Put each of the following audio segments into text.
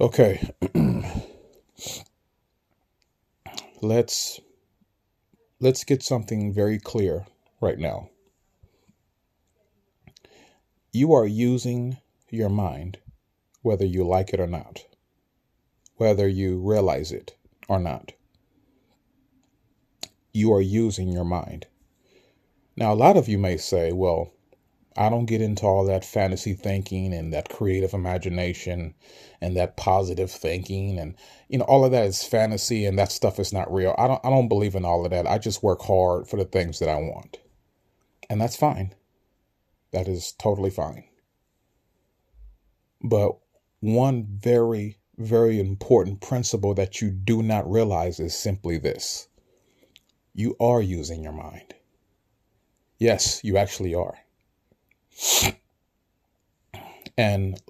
Okay. let's let's get something very clear right now. You are using your mind whether you like it or not. Whether you realize it or not. You are using your mind. Now, a lot of you may say, well, I don't get into all that fantasy thinking and that creative imagination and that positive thinking and you know all of that is fantasy and that stuff is not real. I don't I don't believe in all of that. I just work hard for the things that I want. And that's fine. That is totally fine. But one very very important principle that you do not realize is simply this. You are using your mind. Yes, you actually are. And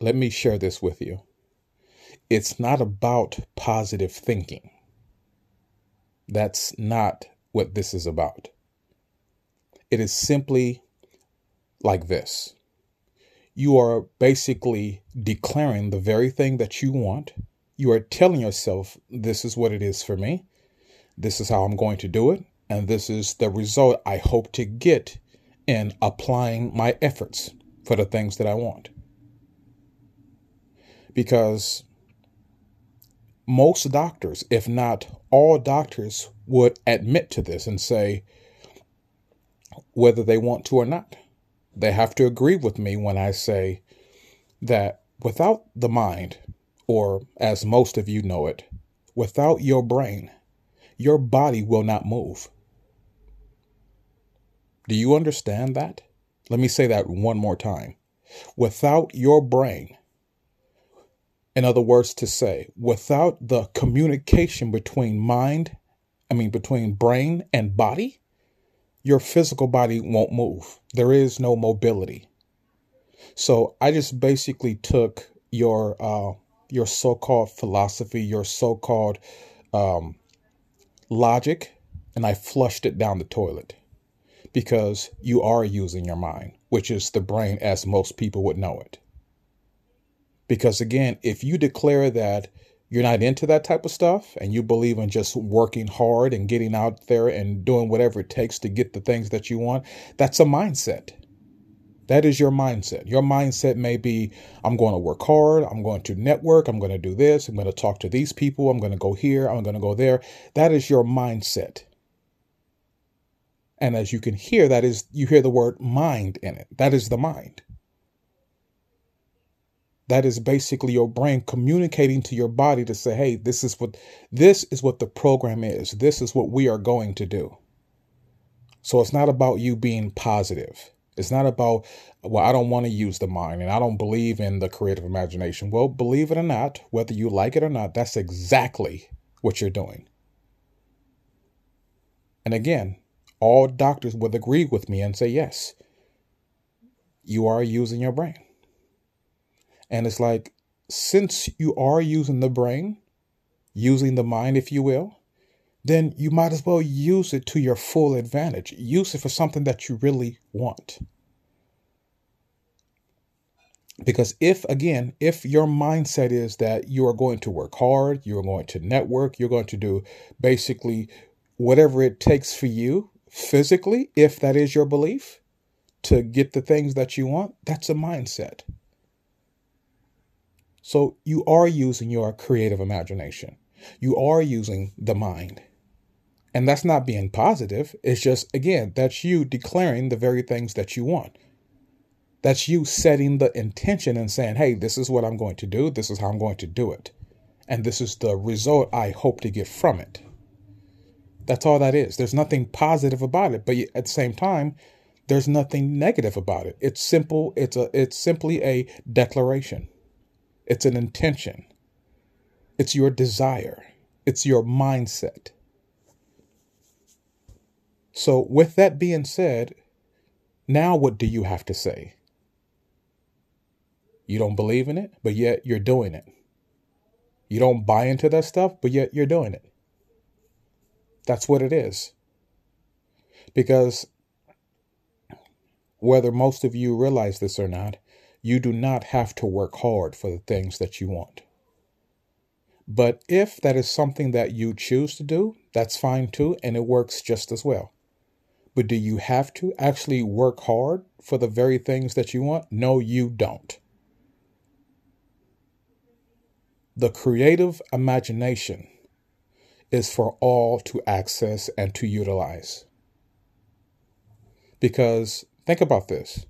let me share this with you. It's not about positive thinking. That's not what this is about. It is simply like this you are basically declaring the very thing that you want. You are telling yourself, this is what it is for me. This is how I'm going to do it. And this is the result I hope to get in applying my efforts for the things that I want. Because most doctors, if not all doctors, would admit to this and say, whether they want to or not, they have to agree with me when I say that without the mind, or as most of you know it, without your brain, your body will not move. Do you understand that? Let me say that one more time. Without your brain, in other words, to say, without the communication between mind, I mean, between brain and body, your physical body won't move. There is no mobility. So I just basically took your uh, your so-called philosophy, your so-called um, logic, and I flushed it down the toilet because you are using your mind, which is the brain as most people would know it. Because again, if you declare that you're not into that type of stuff and you believe in just working hard and getting out there and doing whatever it takes to get the things that you want, that's a mindset. That is your mindset. Your mindset may be I'm going to work hard, I'm going to network, I'm going to do this, I'm going to talk to these people, I'm going to go here, I'm going to go there. That is your mindset. And as you can hear, that is, you hear the word mind in it. That is the mind. That is basically your brain communicating to your body to say, hey, this is what this is what the program is. This is what we are going to do. So it's not about you being positive. It's not about, well, I don't want to use the mind and I don't believe in the creative imagination. Well, believe it or not, whether you like it or not, that's exactly what you're doing. And again, all doctors would agree with me and say, yes, you are using your brain. And it's like, since you are using the brain, using the mind, if you will, then you might as well use it to your full advantage. Use it for something that you really want. Because if, again, if your mindset is that you are going to work hard, you're going to network, you're going to do basically whatever it takes for you physically, if that is your belief, to get the things that you want, that's a mindset. So you are using your creative imagination. You are using the mind. And that's not being positive. It's just, again, that's you declaring the very things that you want. That's you setting the intention and saying, hey, this is what I'm going to do. This is how I'm going to do it. And this is the result I hope to get from it. That's all that is. There's nothing positive about it, but at the same time, there's nothing negative about it. It's simple. It's a it's simply a declaration. It's an intention. It's your desire. It's your mindset. So with that being said, now what do you have to say? You don't believe in it, but yet you're doing it. You don't buy into that stuff, but yet you're doing it. That's what it is. Because whether most of you realize this or not, you do not have to work hard for the things that you want. But if that is something that you choose to do, that's fine too, and it works just as well. But do you have to actually work hard for the very things that you want? No, you don't. The creative imagination is for all to access and to utilize. Because think about this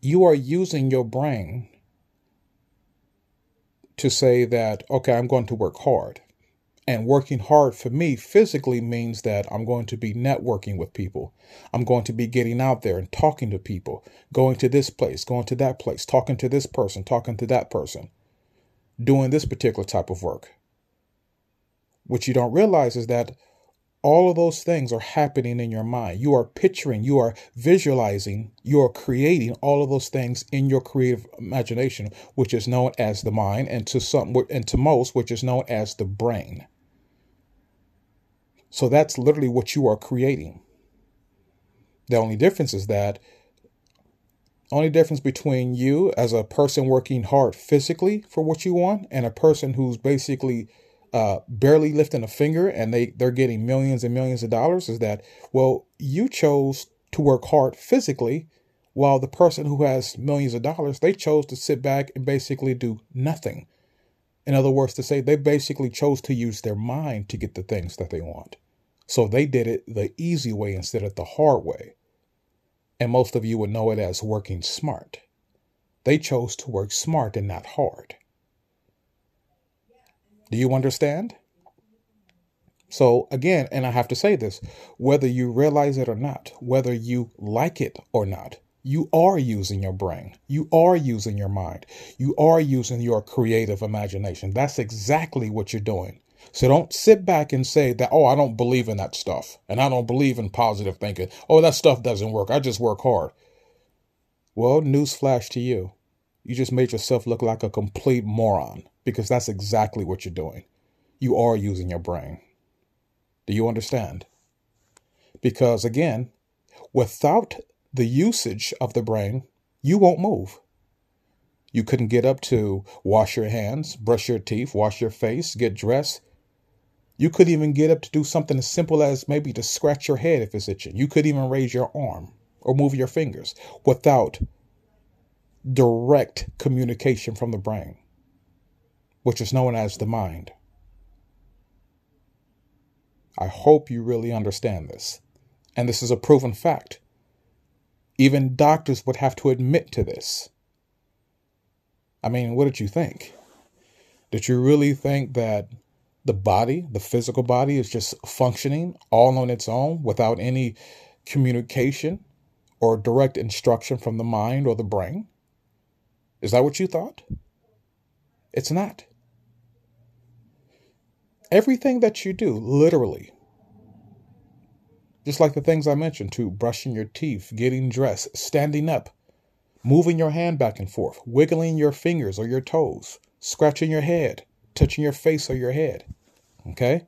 you are using your brain to say that, okay, I'm going to work hard. And working hard for me physically means that I'm going to be networking with people. I'm going to be getting out there and talking to people, going to this place, going to that place, talking to this person, talking to that person, doing this particular type of work. What you don't realize is that all of those things are happening in your mind. You are picturing, you are visualizing, you are creating all of those things in your creative imagination, which is known as the mind, and to some and to most, which is known as the brain. So that's literally what you are creating. The only difference is that only difference between you as a person working hard physically for what you want and a person who's basically uh, barely lifting a finger and they they're getting millions and millions of dollars is that well you chose to work hard physically while the person who has millions of dollars they chose to sit back and basically do nothing. In other words to say they basically chose to use their mind to get the things that they want. So they did it the easy way instead of the hard way. And most of you would know it as working smart. They chose to work smart and not hard do you understand? So, again, and I have to say this whether you realize it or not, whether you like it or not, you are using your brain. You are using your mind. You are using your creative imagination. That's exactly what you're doing. So don't sit back and say that, oh, I don't believe in that stuff. And I don't believe in positive thinking. Oh, that stuff doesn't work. I just work hard. Well, newsflash to you. You just made yourself look like a complete moron because that's exactly what you're doing. You are using your brain. Do you understand? Because again, without the usage of the brain, you won't move. You couldn't get up to wash your hands, brush your teeth, wash your face, get dressed. You couldn't even get up to do something as simple as maybe to scratch your head if it's itching. You couldn't even raise your arm or move your fingers without direct communication from the brain which is known as the mind. I hope you really understand this. And this is a proven fact. Even doctors would have to admit to this. I mean, what did you think? Did you really think that the body, the physical body, is just functioning all on its own without any communication or direct instruction from the mind or the brain? Is that what you thought? It's not. Everything that you do, literally, just like the things I mentioned to brushing your teeth, getting dressed, standing up, moving your hand back and forth, wiggling your fingers or your toes, scratching your head, touching your face or your head. Okay?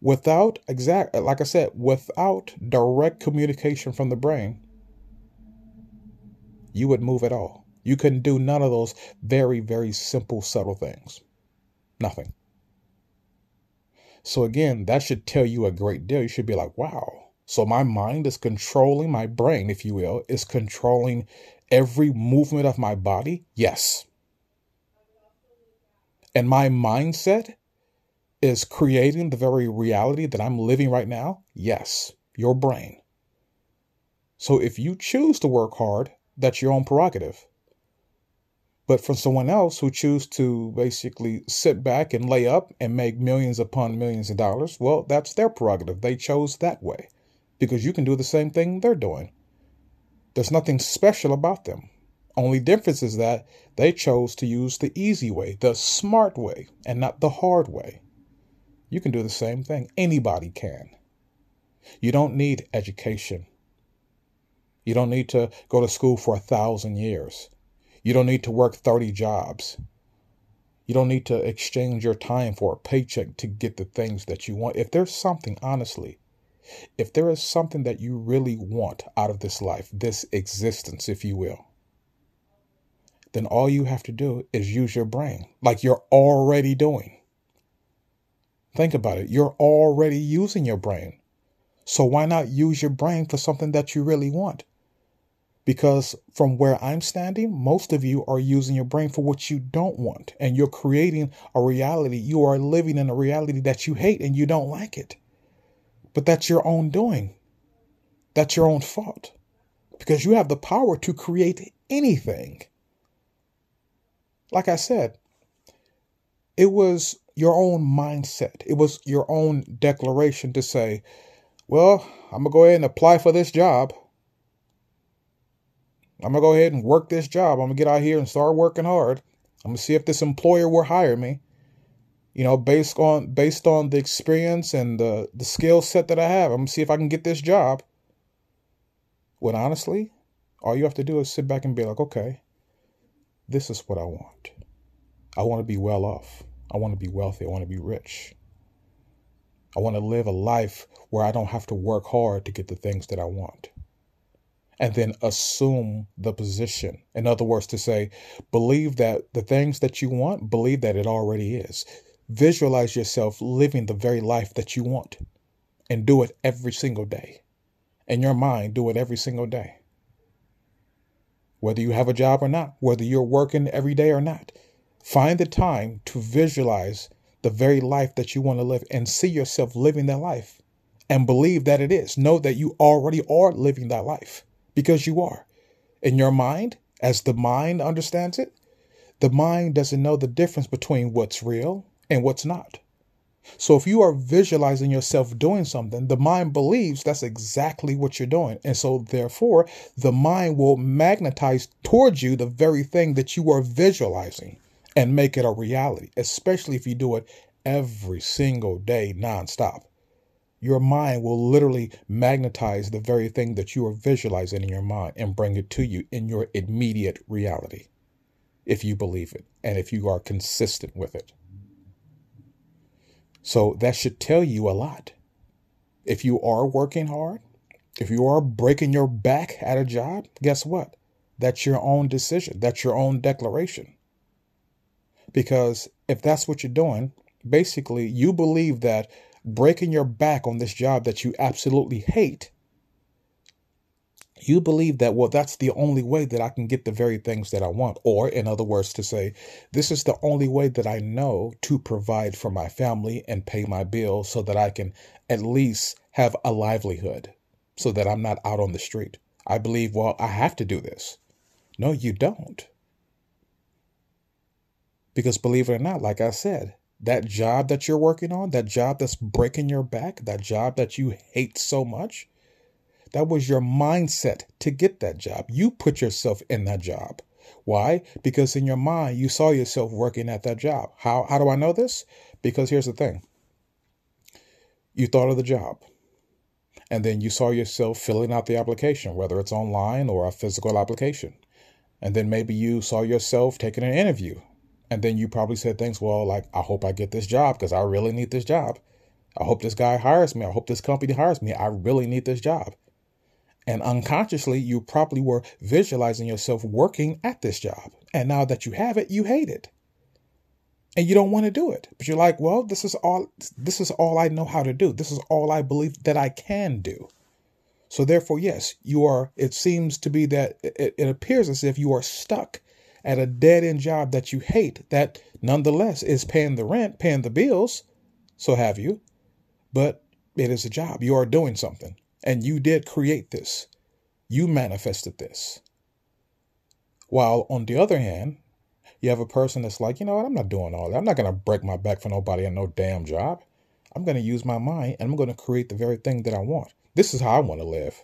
Without exact, like I said, without direct communication from the brain, you would move at all. You couldn't do none of those very, very simple, subtle things. Nothing. So again, that should tell you a great deal. You should be like, wow. So my mind is controlling my brain, if you will, is controlling every movement of my body? Yes. And my mindset is creating the very reality that I'm living right now? Yes, your brain. So if you choose to work hard, that's your own prerogative. But for someone else who choose to basically sit back and lay up and make millions upon millions of dollars, well, that's their prerogative. They chose that way because you can do the same thing they're doing. There's nothing special about them. Only difference is that they chose to use the easy way, the smart way, and not the hard way. You can do the same thing. Anybody can. You don't need education. You don't need to go to school for a thousand years. You don't need to work 30 jobs. You don't need to exchange your time for a paycheck to get the things that you want. If there's something, honestly, If there is something that you really want out of this life, this existence, if you will, then all you have to do is use your brain like you're already doing. Think about it. You're already using your brain. So why not use your brain for something that you really want? Because from where I'm standing, most of you are using your brain for what you don't want. And you're creating a reality. You are living in a reality that you hate and you don't like it. But that's your own doing. That's your own fault. Because you have the power to create anything. Like I said, it was your own mindset. It was your own declaration to say, well, I'm going to go ahead and apply for this job. I'm to go ahead and work this job. I'm to get out here and start working hard. I'm to see if this employer will hire me. You know, based on based on the experience and the the skill set that I have, I'm to see if I can get this job. When honestly, all you have to do is sit back and be like, okay, this is what I want. I want to be well off. I want to be wealthy. I want to be rich. I want to live a life where I don't have to work hard to get the things that I want. And then assume the position. In other words, to say, believe that the things that you want, believe that it already is. Visualize yourself living the very life that you want and do it every single day. In your mind, do it every single day whether you have a job or not, whether you're working every day or not. Find the time to visualize the very life that you want to live and see yourself living that life and believe that it is. Know that you already are living that life because you are. In your mind, as the mind understands it, the mind doesn't know the difference between what's real and what's not. So if you are visualizing yourself doing something, the mind believes that's exactly what you're doing. And so therefore, the mind will magnetize towards you the very thing that you are visualizing and make it a reality, especially if you do it every single day nonstop. Your mind will literally magnetize the very thing that you are visualizing in your mind and bring it to you in your immediate reality if you believe it and if you are consistent with it. So that should tell you a lot. If you are working hard, if you are breaking your back at a job, guess what? That's your own decision. That's your own declaration. Because if that's what you're doing, basically you believe that breaking your back on this job that you absolutely hate you believe that, well, that's the only way that I can get the very things that I want. Or, in other words, to say, this is the only way that I know to provide for my family and pay my bills so that I can at least have a livelihood, so that I'm not out on the street. I believe, well, I have to do this. No, you don't. Because believe it or not, like I said, that job that you're working on, that job that's breaking your back, that job that you hate so much, that was your mindset to get that job. You put yourself in that job. Why? Because in your mind, you saw yourself working at that job. How, how do I know this? Because here's the thing you thought of the job, and then you saw yourself filling out the application, whether it's online or a physical application. And then maybe you saw yourself taking an interview. And then you probably said things, well, like, I hope I get this job because I really need this job. I hope this guy hires me. I hope this company hires me. I really need this job. And unconsciously, you probably were visualizing yourself working at this job. And now that you have it, you hate it. And you don't want to do it. But you're like, well, this is all this is all I know how to do. This is all I believe that I can do. So therefore, yes, you are it seems to be that it, it appears as if you are stuck at a dead end job that you hate that nonetheless is paying the rent, paying the bills, so have you. But it is a job. You are doing something. And you did create this. You manifested this. While on the other hand, you have a person that's like, you know what, I'm not doing all that. I'm not going to break my back for nobody and no damn job. I'm going to use my mind and I'm going to create the very thing that I want. This is how I want to live.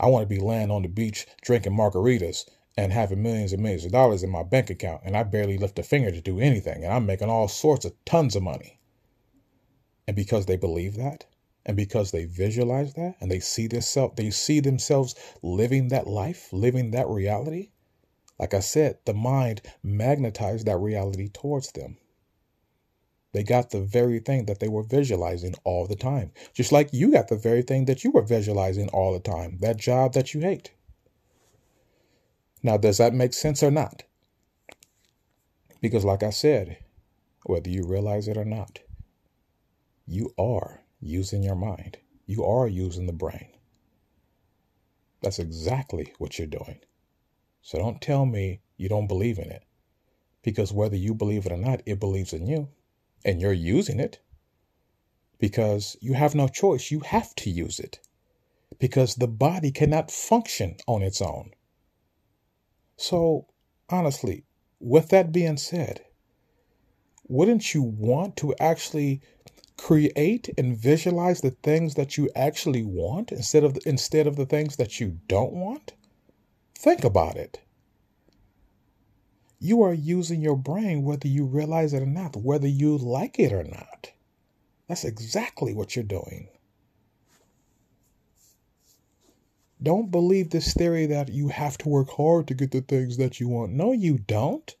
I want to be laying on the beach drinking margaritas and having millions and millions of dollars in my bank account and I barely lift a finger to do anything and I'm making all sorts of tons of money. And because they believe that, and because they visualize that and they see themselves, they see themselves living that life, living that reality. Like I said, the mind magnetized that reality towards them. They got the very thing that they were visualizing all the time. Just like you got the very thing that you were visualizing all the time that job that you hate. Now, does that make sense or not? Because, like I said, whether you realize it or not, you are using your mind, you are using the brain. That's exactly what you're doing. So don't tell me you don't believe in it. Because whether you believe it or not, it believes in you and you're using it because you have no choice. You have to use it because the body cannot function on its own. So, honestly, with that being said, wouldn't you want to actually create and visualize the things that you actually want instead of instead of the things that you don't want? Think about it. You are using your brain whether you realize it or not, whether you like it or not. That's exactly what you're doing. Don't believe this theory that you have to work hard to get the things that you want. No, you don't.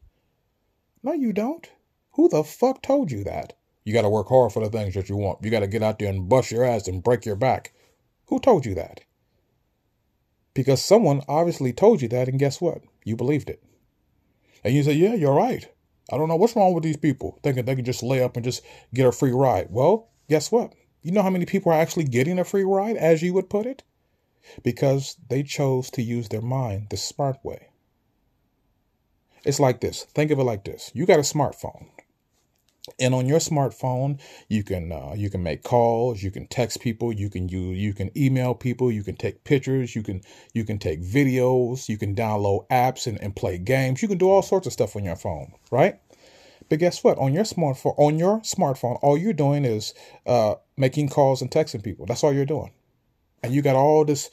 No, you don't. Who the fuck told you that? You got to work hard for the things that you want. You got to get out there and bust your ass and break your back. Who told you that? Because someone obviously told you that, and guess what? You believed it. And you say, yeah, you're right. I don't know what's wrong with these people thinking they can just lay up and just get a free ride. Well, guess what? You know how many people are actually getting a free ride, as you would put it? Because they chose to use their mind the smart way. It's like this. Think of it like this. You got a smartphone. And on your smartphone, you can uh, you can make calls, you can text people, you can you you can email people, you can take pictures, you can you can take videos, you can download apps and, and play games. You can do all sorts of stuff on your phone, right? But guess what? On your smartphone, on your smartphone, all you're doing is uh, making calls and texting people. That's all you're doing, and you got all this.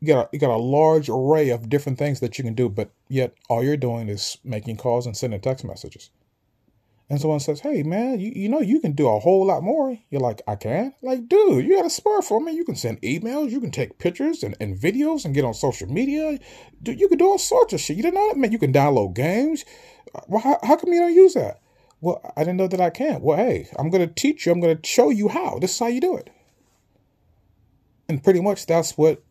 You got a, you got a large array of different things that you can do, but yet all you're doing is making calls and sending text messages and someone says, Hey man, you, you know you can do a whole lot more. You're like, I can? Like, dude, you got a smartphone, man. You can send emails, you can take pictures and, and videos and get on social media. Dude, you can do all sorts of shit. You didn't know that, man. You can download games. Well, how, how come you don't use that? Well, I didn't know that I can. Well, hey, I'm gonna teach you, I'm gonna show you how. This is how you do it. And pretty much that's what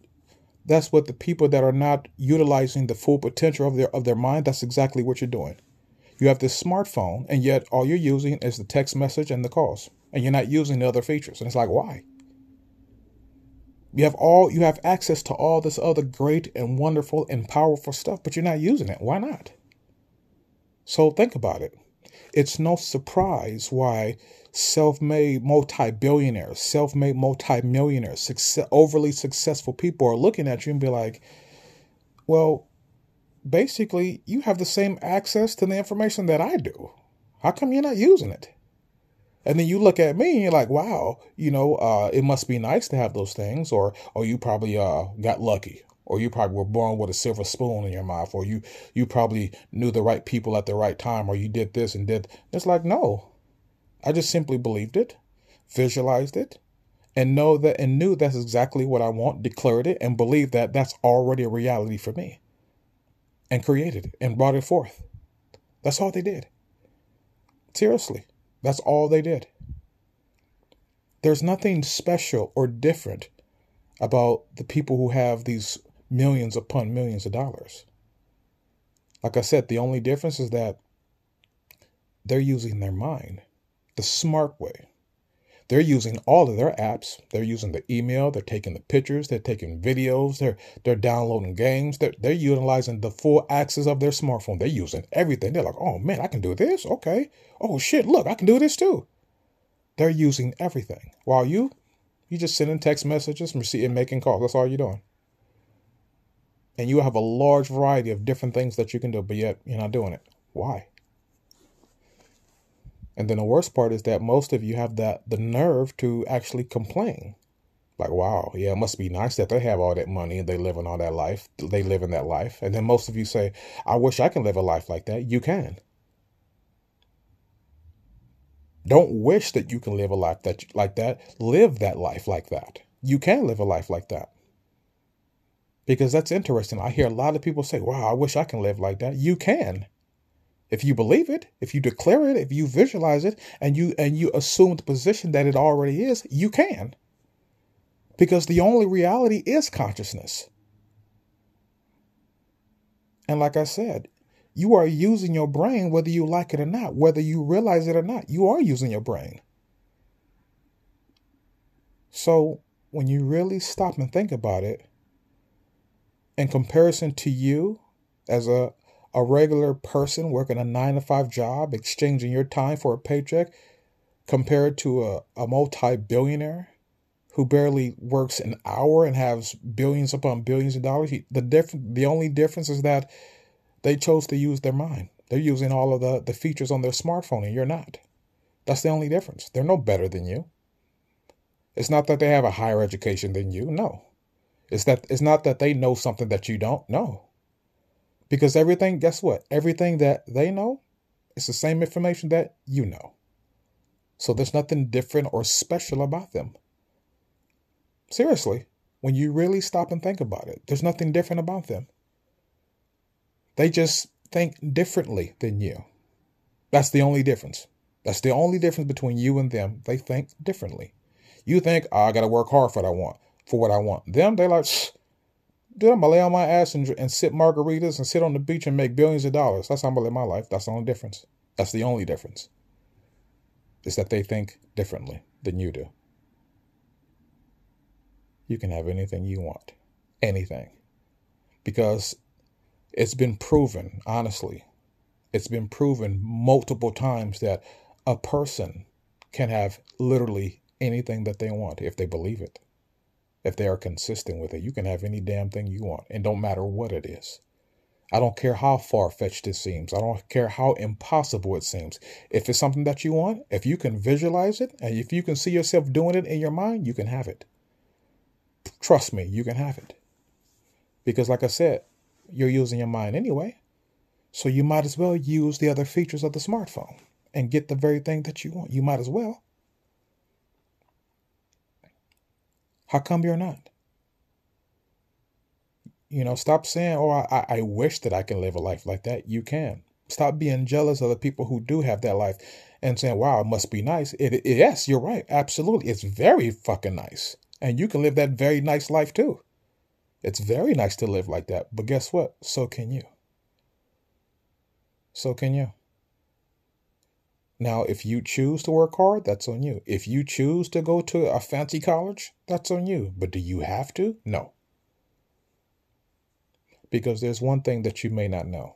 that's what the people that are not utilizing the full potential of their of their mind, that's exactly what you're doing. You have this smartphone, and yet all you're using is the text message and the calls, and you're not using the other features. And it's like, why? You have all you have access to all this other great and wonderful and powerful stuff, but you're not using it. Why not? So think about it. It's no surprise why self-made multi-billionaires, self-made multi-millionaires, success, overly successful people are looking at you and be like, "Well, basically you have the same access to the information that I do. How come you're not using it? And then you look at me and you're like, wow, you know, uh, it must be nice to have those things, or or you probably uh, got lucky, or you probably were born with a silver spoon in your mouth, or you you probably knew the right people at the right time, or you did this and did. It's like no, I just simply believed it, visualized it, and know that and knew that's exactly what I want, declared it, and believed that that's already a reality for me and created it and brought it forth. That's all they did. Seriously, that's all they did. There's nothing special or different about the people who have these millions upon millions of dollars. Like I said, the only difference is that they're using their mind the smart way. They're using all of their apps. They're using the email. They're taking the pictures. They're taking videos. They're they're downloading games. They're they're utilizing the full access of their smartphone. They're using everything. They're like, oh man, I can do this. Okay. Oh shit, look, I can do this too. They're using everything. While you, you just sending text messages and making calls. That's all you're doing. And you have a large variety of different things that you can do, but yet you're not doing it. Why? And then the worst part is that most of you have that the nerve to actually complain. Like, wow, yeah, it must be nice that they have all that money and they live in all that life. They live in that life. And then most of you say, I wish I can live a life like that. You can. Don't wish that you can live a life that like that. Live that life like that. You can live a life like that. Because that's interesting. I hear a lot of people say, "Wow, I wish I can live like that." You can. If you believe it, if you declare it, if you visualize it, and you and you assume the position that it already is, you can. Because the only reality is consciousness. And like I said, you are using your brain whether you like it or not, whether you realize it or not. You are using your brain. So when you really stop and think about it, in comparison to you as a, a regular person working a nine to five job, exchanging your time for a paycheck, compared to a, a multi billionaire who barely works an hour and has billions upon billions of dollars. the diff- the only difference is that they chose to use their mind. They're using all of the, the features on their smartphone and you're not. That's the only difference. They're no better than you. It's not that they have a higher education than you. No. It's that it's not that they know something that you don't know. Because everything, guess what? Everything that they know is the same information that you know. So there's nothing different or special about them. Seriously, when you really stop and think about it, there's nothing different about them. They just think differently than you. That's the only difference. That's the only difference between you and them. They think differently. You think, oh, I got to work hard for what I want, for what I want. Them, they're like, dude, I'm gonna lay on my ass and, and sip margaritas and sit on the beach and make billions of dollars. That's how I'm gonna live my life. That's the only difference. That's the only difference. Is that they think differently than you do. You can have anything you want, anything, because it's been proven, honestly, it's been proven multiple times that a person can have literally anything that they want if they believe it. If they are consistent with it, you can have any damn thing you want, and don't matter what it is. I don't care how far fetched it seems. I don't care how impossible it seems. If it's something that you want, if you can visualize it, and if you can see yourself doing it in your mind, you can have it. Trust me, you can have it. Because, like I said, you're using your mind anyway. So you might as well use the other features of the smartphone and get the very thing that you want. You might as well. How come you're not? You know, stop saying, oh, I, I wish that I can live a life like that. You can. Stop being jealous of the people who do have that life and saying, wow, it must be nice. It, it, yes, you're right. Absolutely. It's very fucking nice. And you can live that very nice life too. It's very nice to live like that. But guess what? So can you. So can you. Now, if you choose to work hard, that's on you. If you choose to go to a fancy college, that's on you. But do you have to? No. Because there's one thing that you may not know.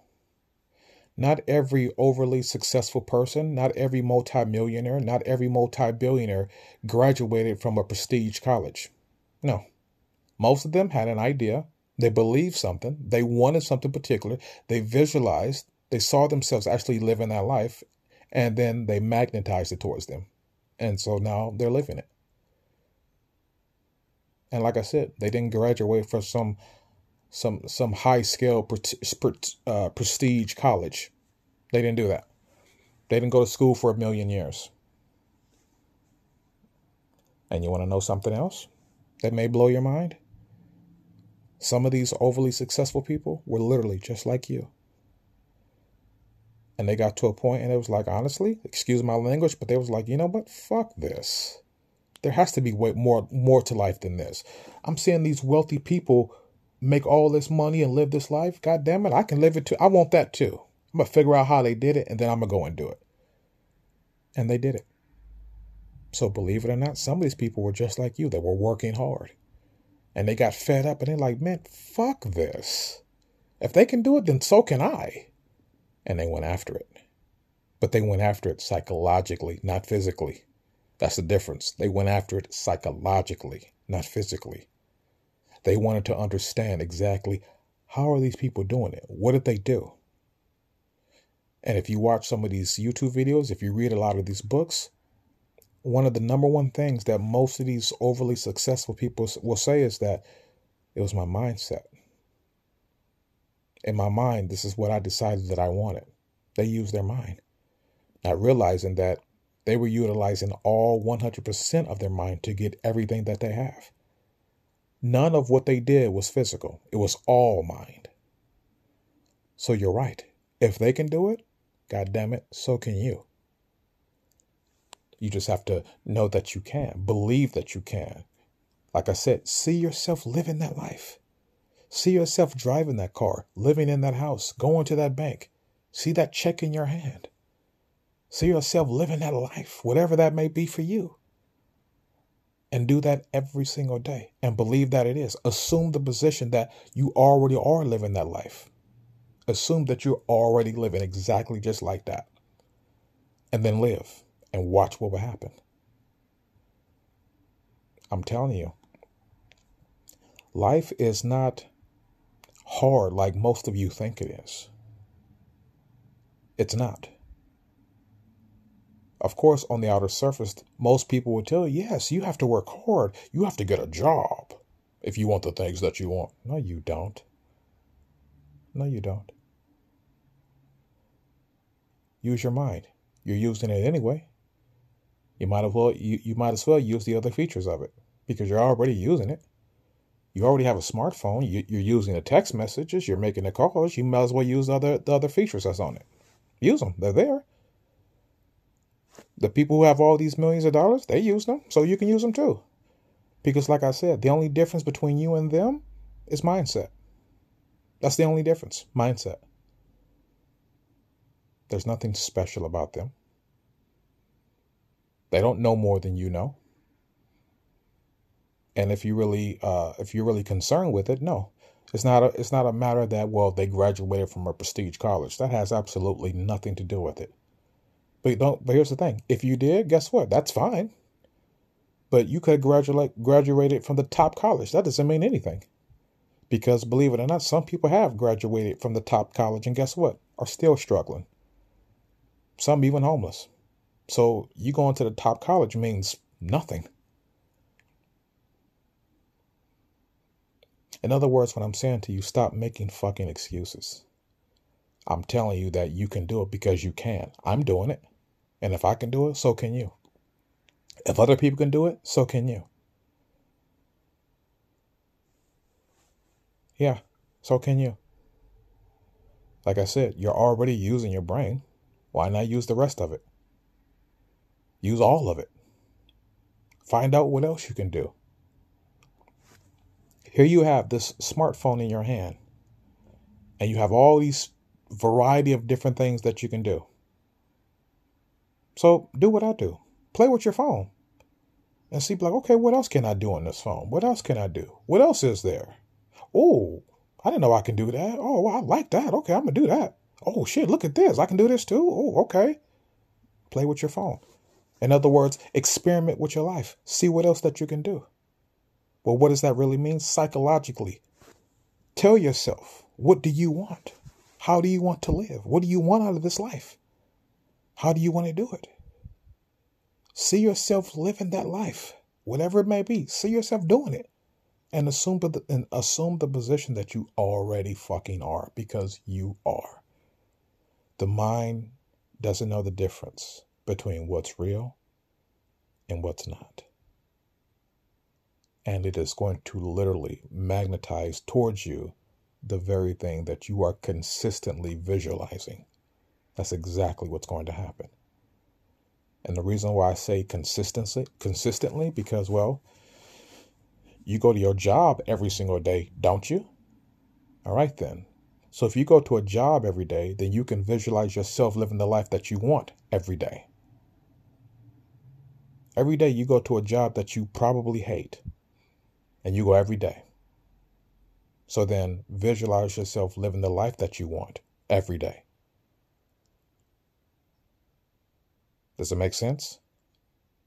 Not every overly successful person, not every multimillionaire, not every multi-billionaire graduated from a prestige college. No. Most of them had an idea. They believed something. They wanted something particular. They visualized. They saw themselves actually living that life. And then they magnetized it towards them. And so now they're living it. And like I said, they didn't graduate from some some some high scale uh, prestige college. They didn't do that. They didn't go to school for a million years. And you want to know something else that may blow your mind? Some of these overly successful people were literally just like you. And they got to a point and it was like, honestly, excuse my language, but they was like, you know what? Fuck this. There has to be way more more to life than this. I'm seeing these wealthy people make all this money and live this life. God damn it, I can live it too. I want that too. I'm gonna figure out how they did it and then I'm gonna go and do it. And they did it. So believe it or not, some of these people were just like you. They were working hard and they got fed up and they're like, man, fuck this. If they can do it, then so can I. And they went after it. But they went after it psychologically, not physically. That's the difference. They went after it psychologically, not physically. They wanted to understand exactly how are these people doing it? What did they do? And if you watch some of these YouTube videos, if you read a lot of these books, one of the number one things that most of these overly successful people will say is that it was my mindset. In my mind, this is what I decided that I wanted. They used their mind, not realizing that they were utilizing all 100% of their mind to get everything that they have. None of what they did was physical, it was all mind. So you're right. If they can do it, God damn it, so can you. You just have to know that you can, believe that you can. Like I said, see yourself living that life. See yourself driving that car, living in that house, going to that bank. See that check in your hand. See yourself living that life, whatever that may be for you. And do that every single day and believe that it is. Assume the position that you already are living that life. Assume that you're already living exactly just like that. And then live and watch what will happen. I'm telling you, life is not hard like most of you think it is. It's not. Of course, on the outer surface, most people would tell you, yes, you have to work hard. You have to get a job if you want the things that you want. No, you don't. No, you don't. Use your mind. You're using it anyway. You might as well you, you might as well use the other features of it because you're already using it. You already have a smartphone. You, you're using the text messages. You're making the calls. You might as well use the other the other features that's on it. Use them. They're there. The people who have all these millions of dollars, they use them, so you can use them too. Because, like I said, the only difference between you and them is mindset. That's the only difference mindset. There's nothing special about them. They don't know more than you know. And if you really, uh, if you're really concerned with it, no, it's not. A, it's not a matter that well they graduated from a prestige college. That has absolutely nothing to do with it. But don't. But here's the thing: if you did, guess what? That's fine. But you could graduate graduated from the top college. That doesn't mean anything. Because believe it or not, some people have graduated from the top college and guess what? Are still struggling. Some even homeless. So you going to the top college means nothing. In other words, what I'm saying to you, stop making fucking excuses. I'm telling you that you can do it because you can. I'm doing it. And if I can do it, so can you. If other people can do it, so can you. Yeah, so can you. Like I said, you're already using your brain. Why not use the rest of it? Use all of it. Find out what else you can do. Here you have this smartphone in your hand, and you have all these variety of different things that you can do. So do what I do. Play with your phone and see, like, okay, what else can I do on this phone? What else can I do? What else is there? Oh, I didn't know I can do that. Oh, I like that. Okay, I'm gonna do that. Oh shit, look at this. I can do this too. Oh, okay. Play with your phone. In other words, experiment with your life. See what else that you can do. Well, what does that really mean psychologically? Tell yourself, what do you want? How do you want to live? What do you want out of this life? How do you want to do it? See yourself living that life, whatever it may be. See yourself doing it, and assume the, and assume the position that you already fucking are because you are. The mind doesn't know the difference between what's real and what's not. And it is going to literally magnetize towards you the very thing that you are consistently visualizing. That's exactly what's going to happen. And the reason why I say consistency, consistently, because well, you go to your job every single day, don't you? All right then. So if you go to a job every day, then you can visualize yourself living the life that you want every day. Every day you go to a job that you probably hate, and you go every day. So then visualize yourself living the life that you want every day. Does it make sense?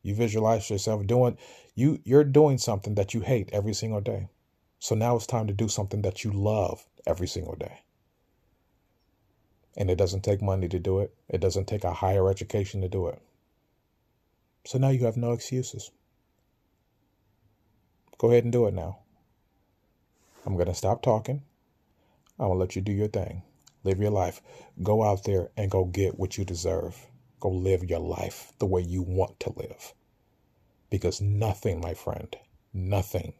You visualize yourself doing you you're doing something that you hate every single day. So now it's time to do something that you love every single day. And it doesn't take money to do it. It doesn't take a higher education to do it. So now you have no excuses. Go ahead and do it now. I'm going to stop talking. I'm going to let you do your thing. Live your life. Go out there and go get what you deserve. Go live your life the way you want to live. Because nothing, my friend, nothing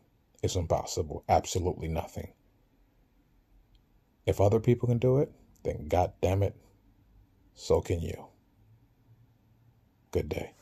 is impossible. Absolutely nothing. If other people can do it, then God damn it, so can you. Good day.